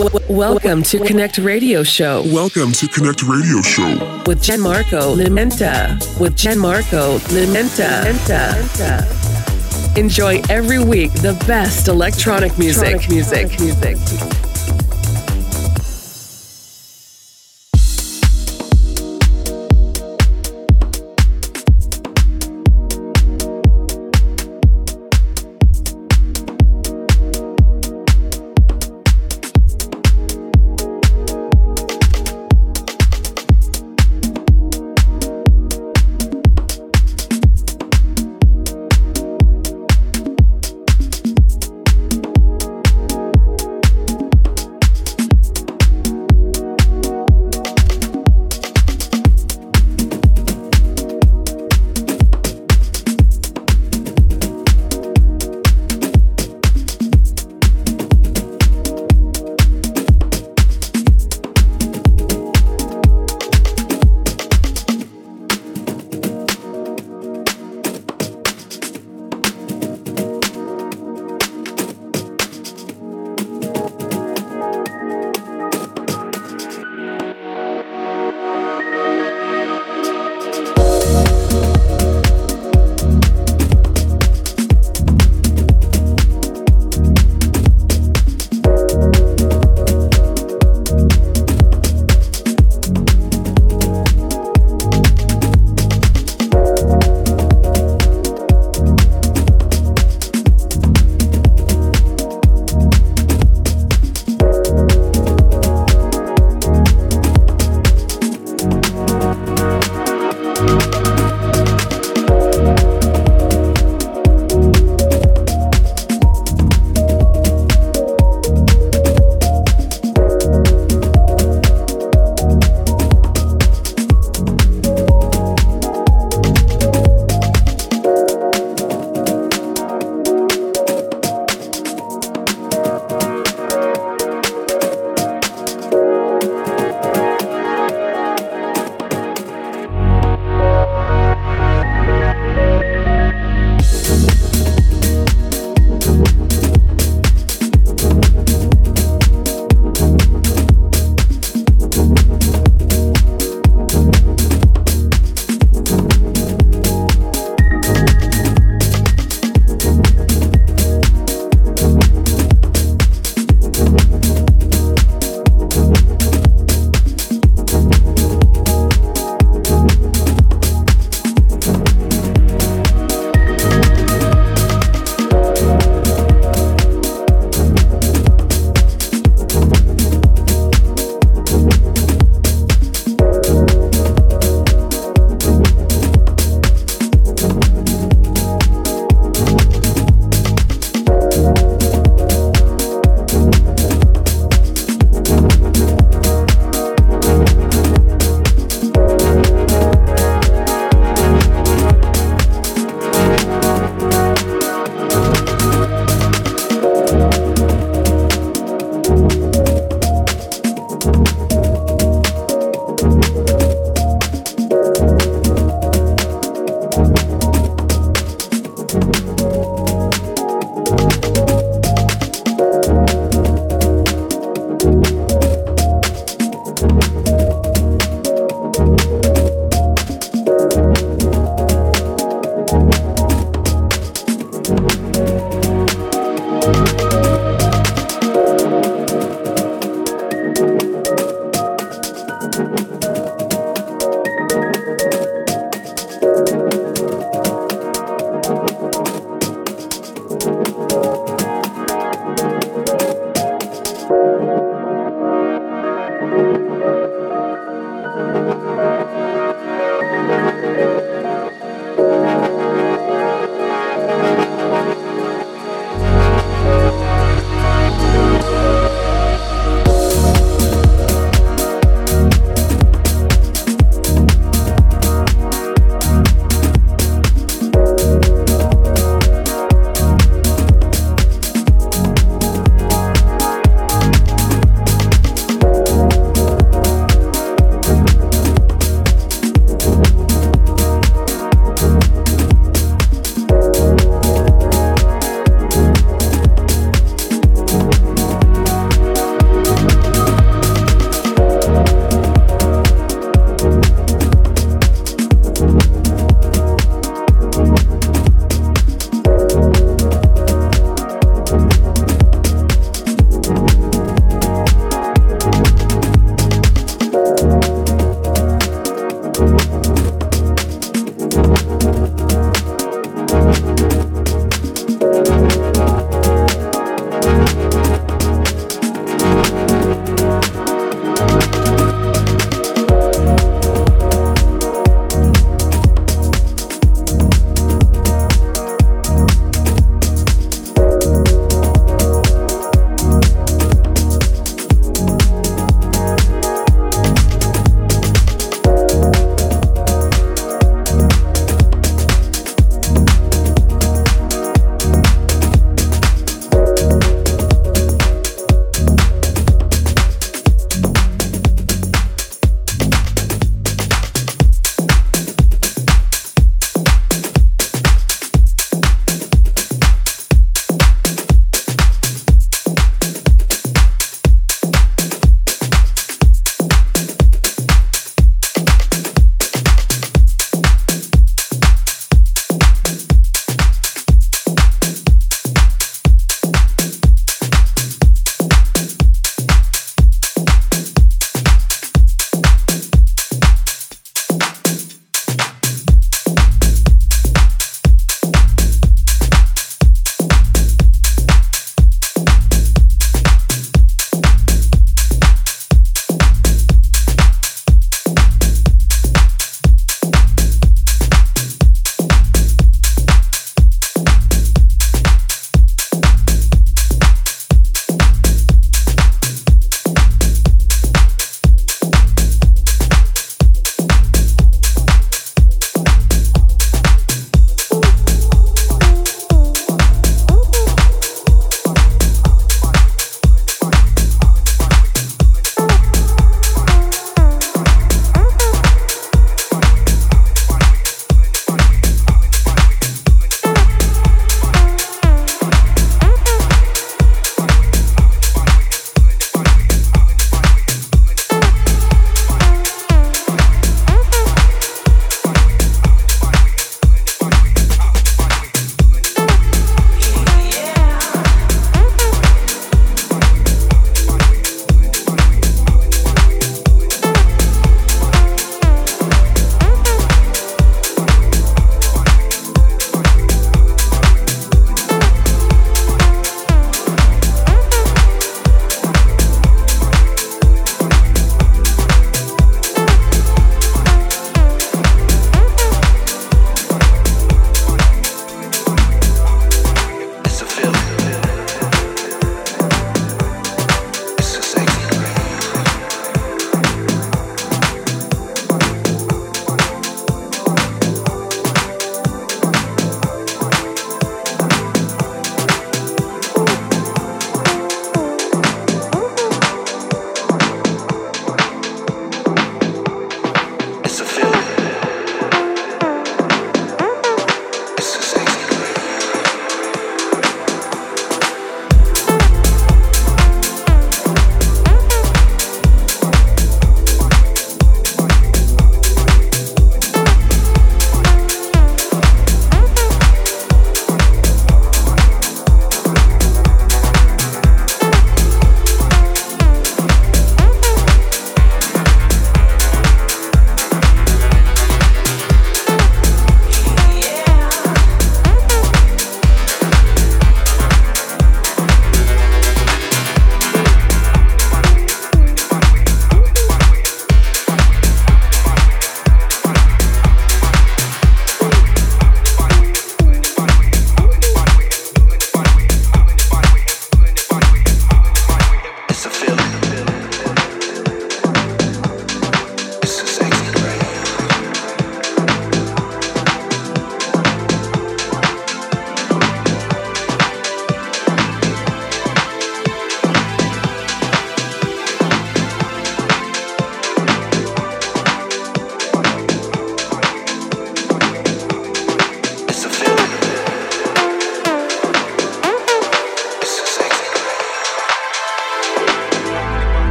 Welcome to Connect Radio Show. Welcome to Connect Radio Show with Gianmarco Limenta. With Gianmarco Limenta. Enjoy every week the best electronic music. Music. Music.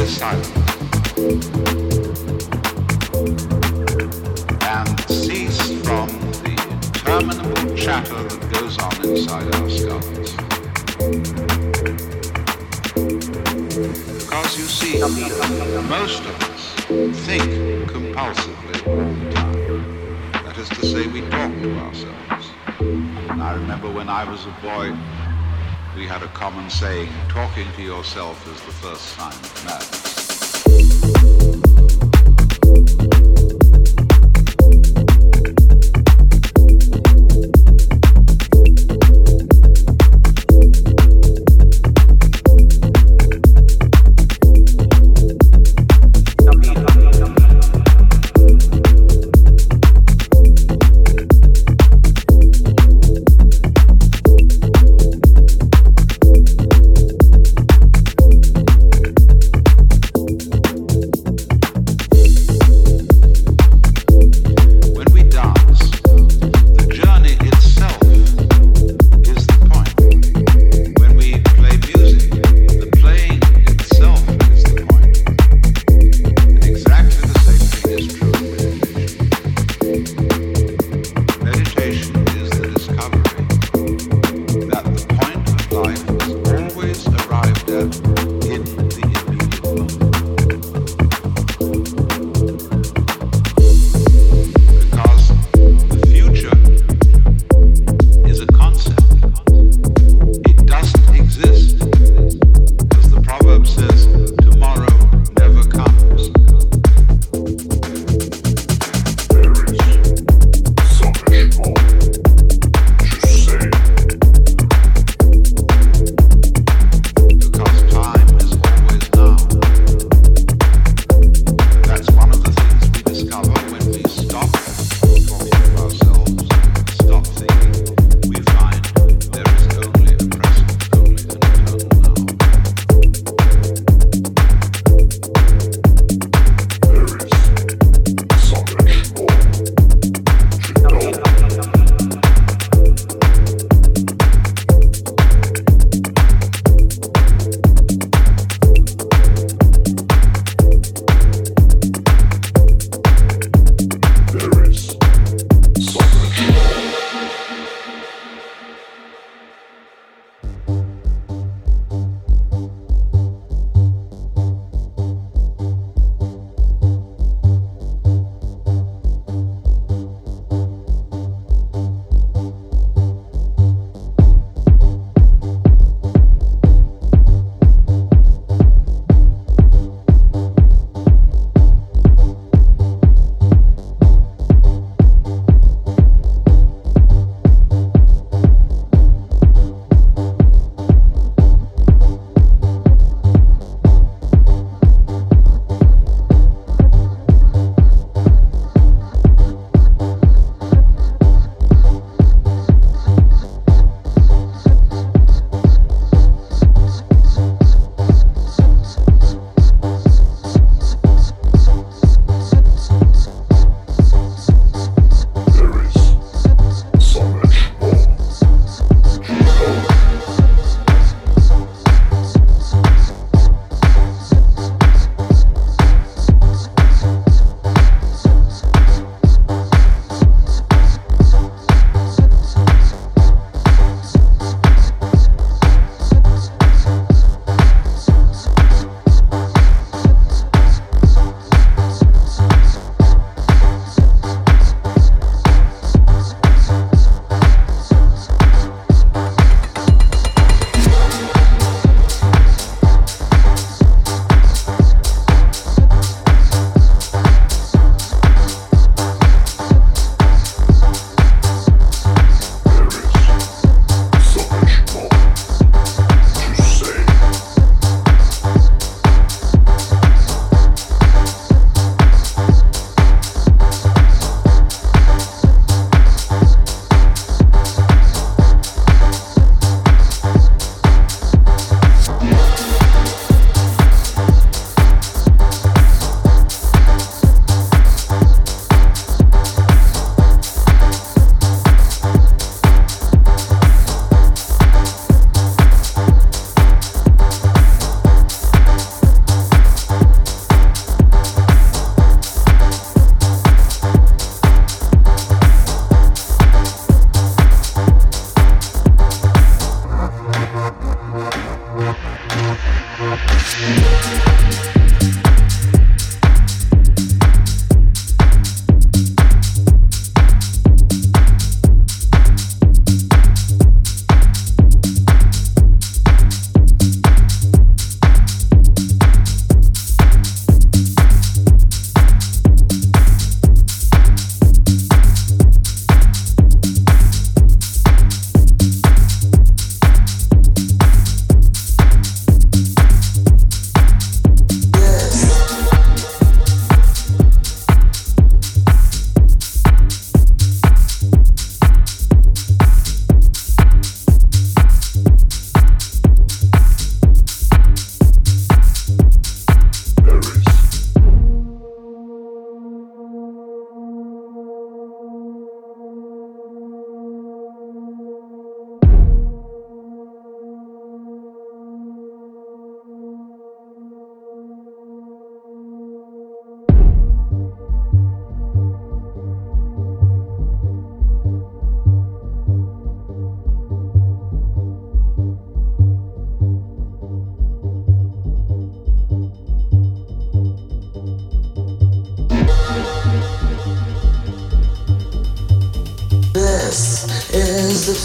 Interiorly silent and cease from the interminable chatter that goes on inside our skulls. Because you see, most of us think compulsively all the time. That is to say, we talk to ourselves. I remember when I was a boy, we had a common saying, talking to yourself is the first sign of madness.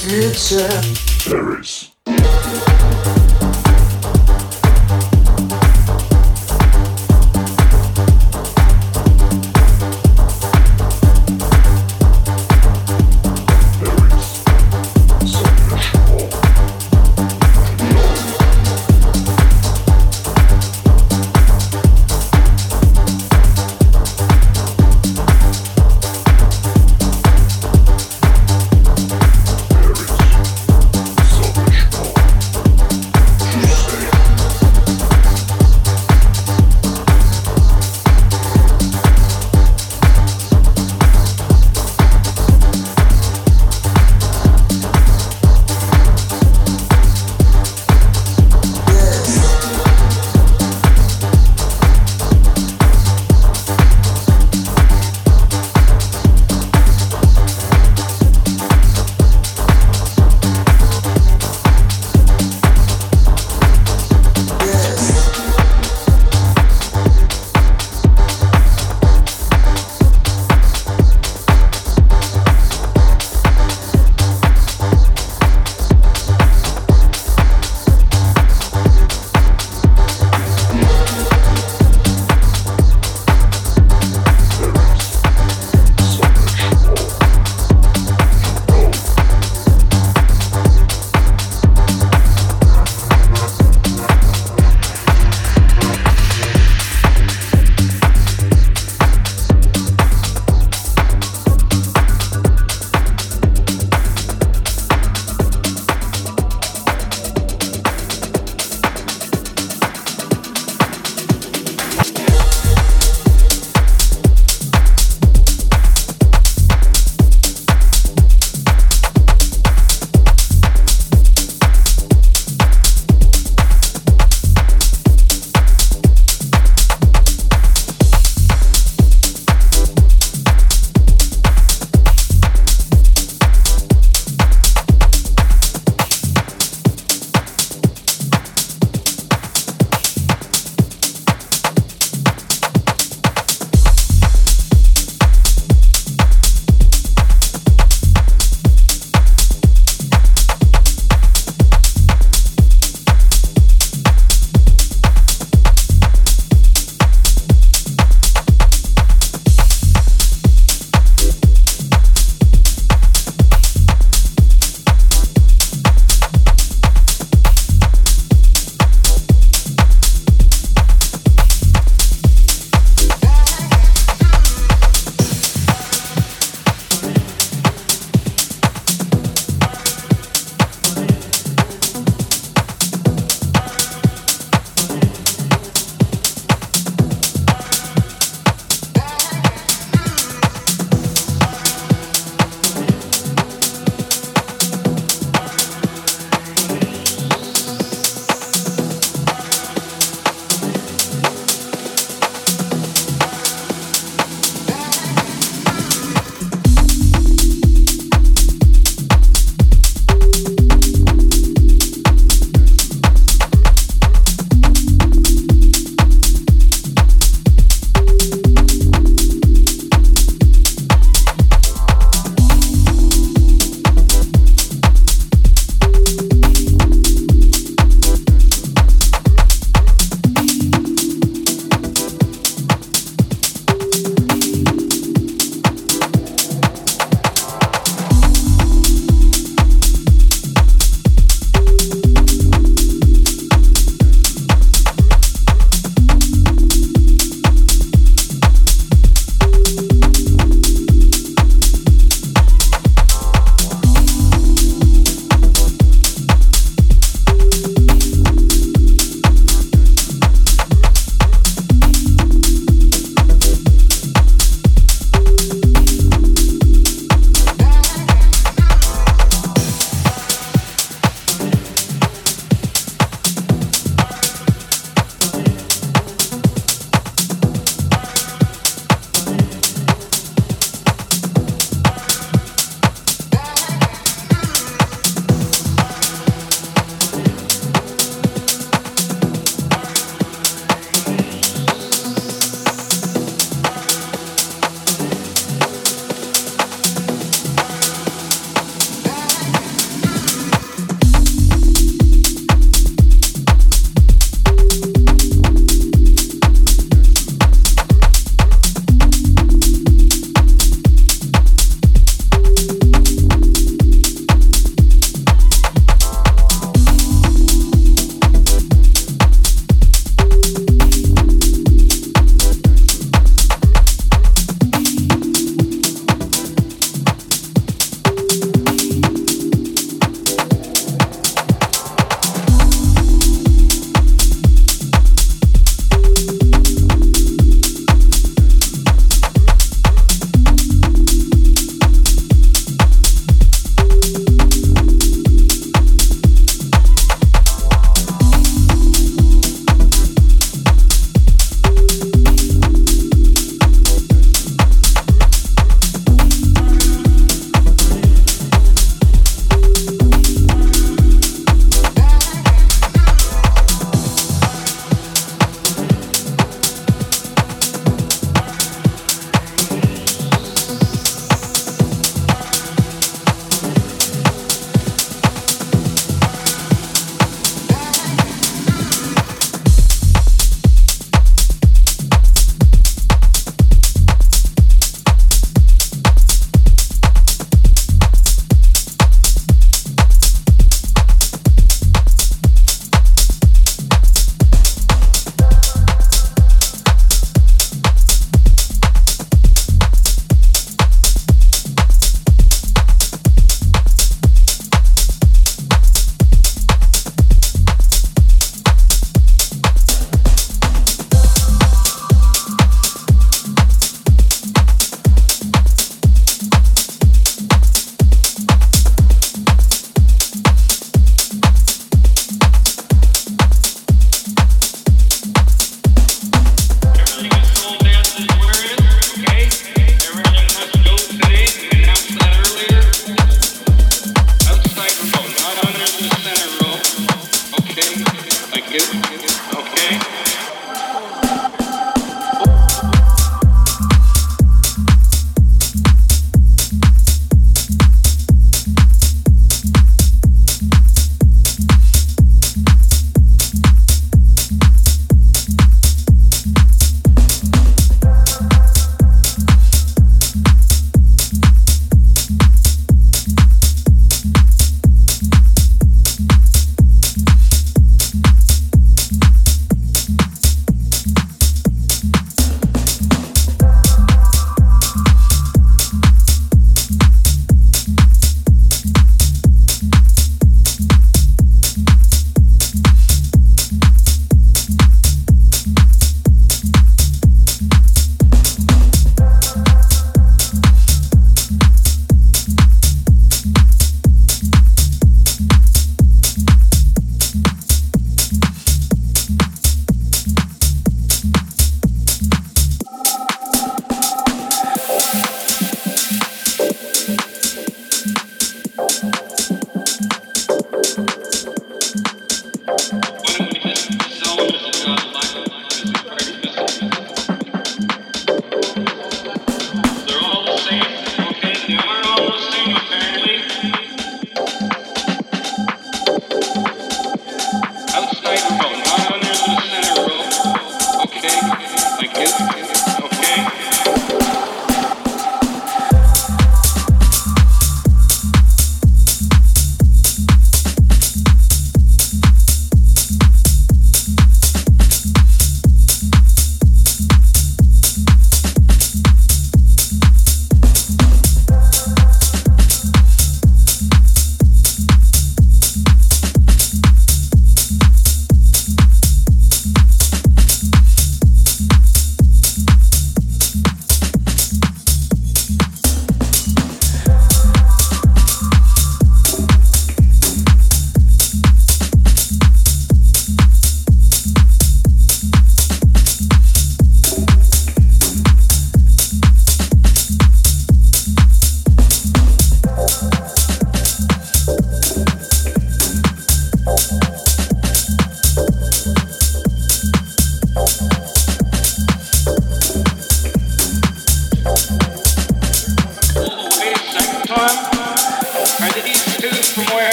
Future. There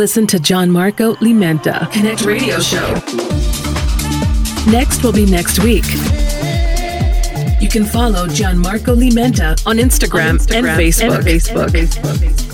listen to Gianmarco Limenta, Connect Radio Show. Next will be next week. You can follow Gianmarco Limenta on Instagram, on Instagram and Facebook. And Facebook. And Facebook.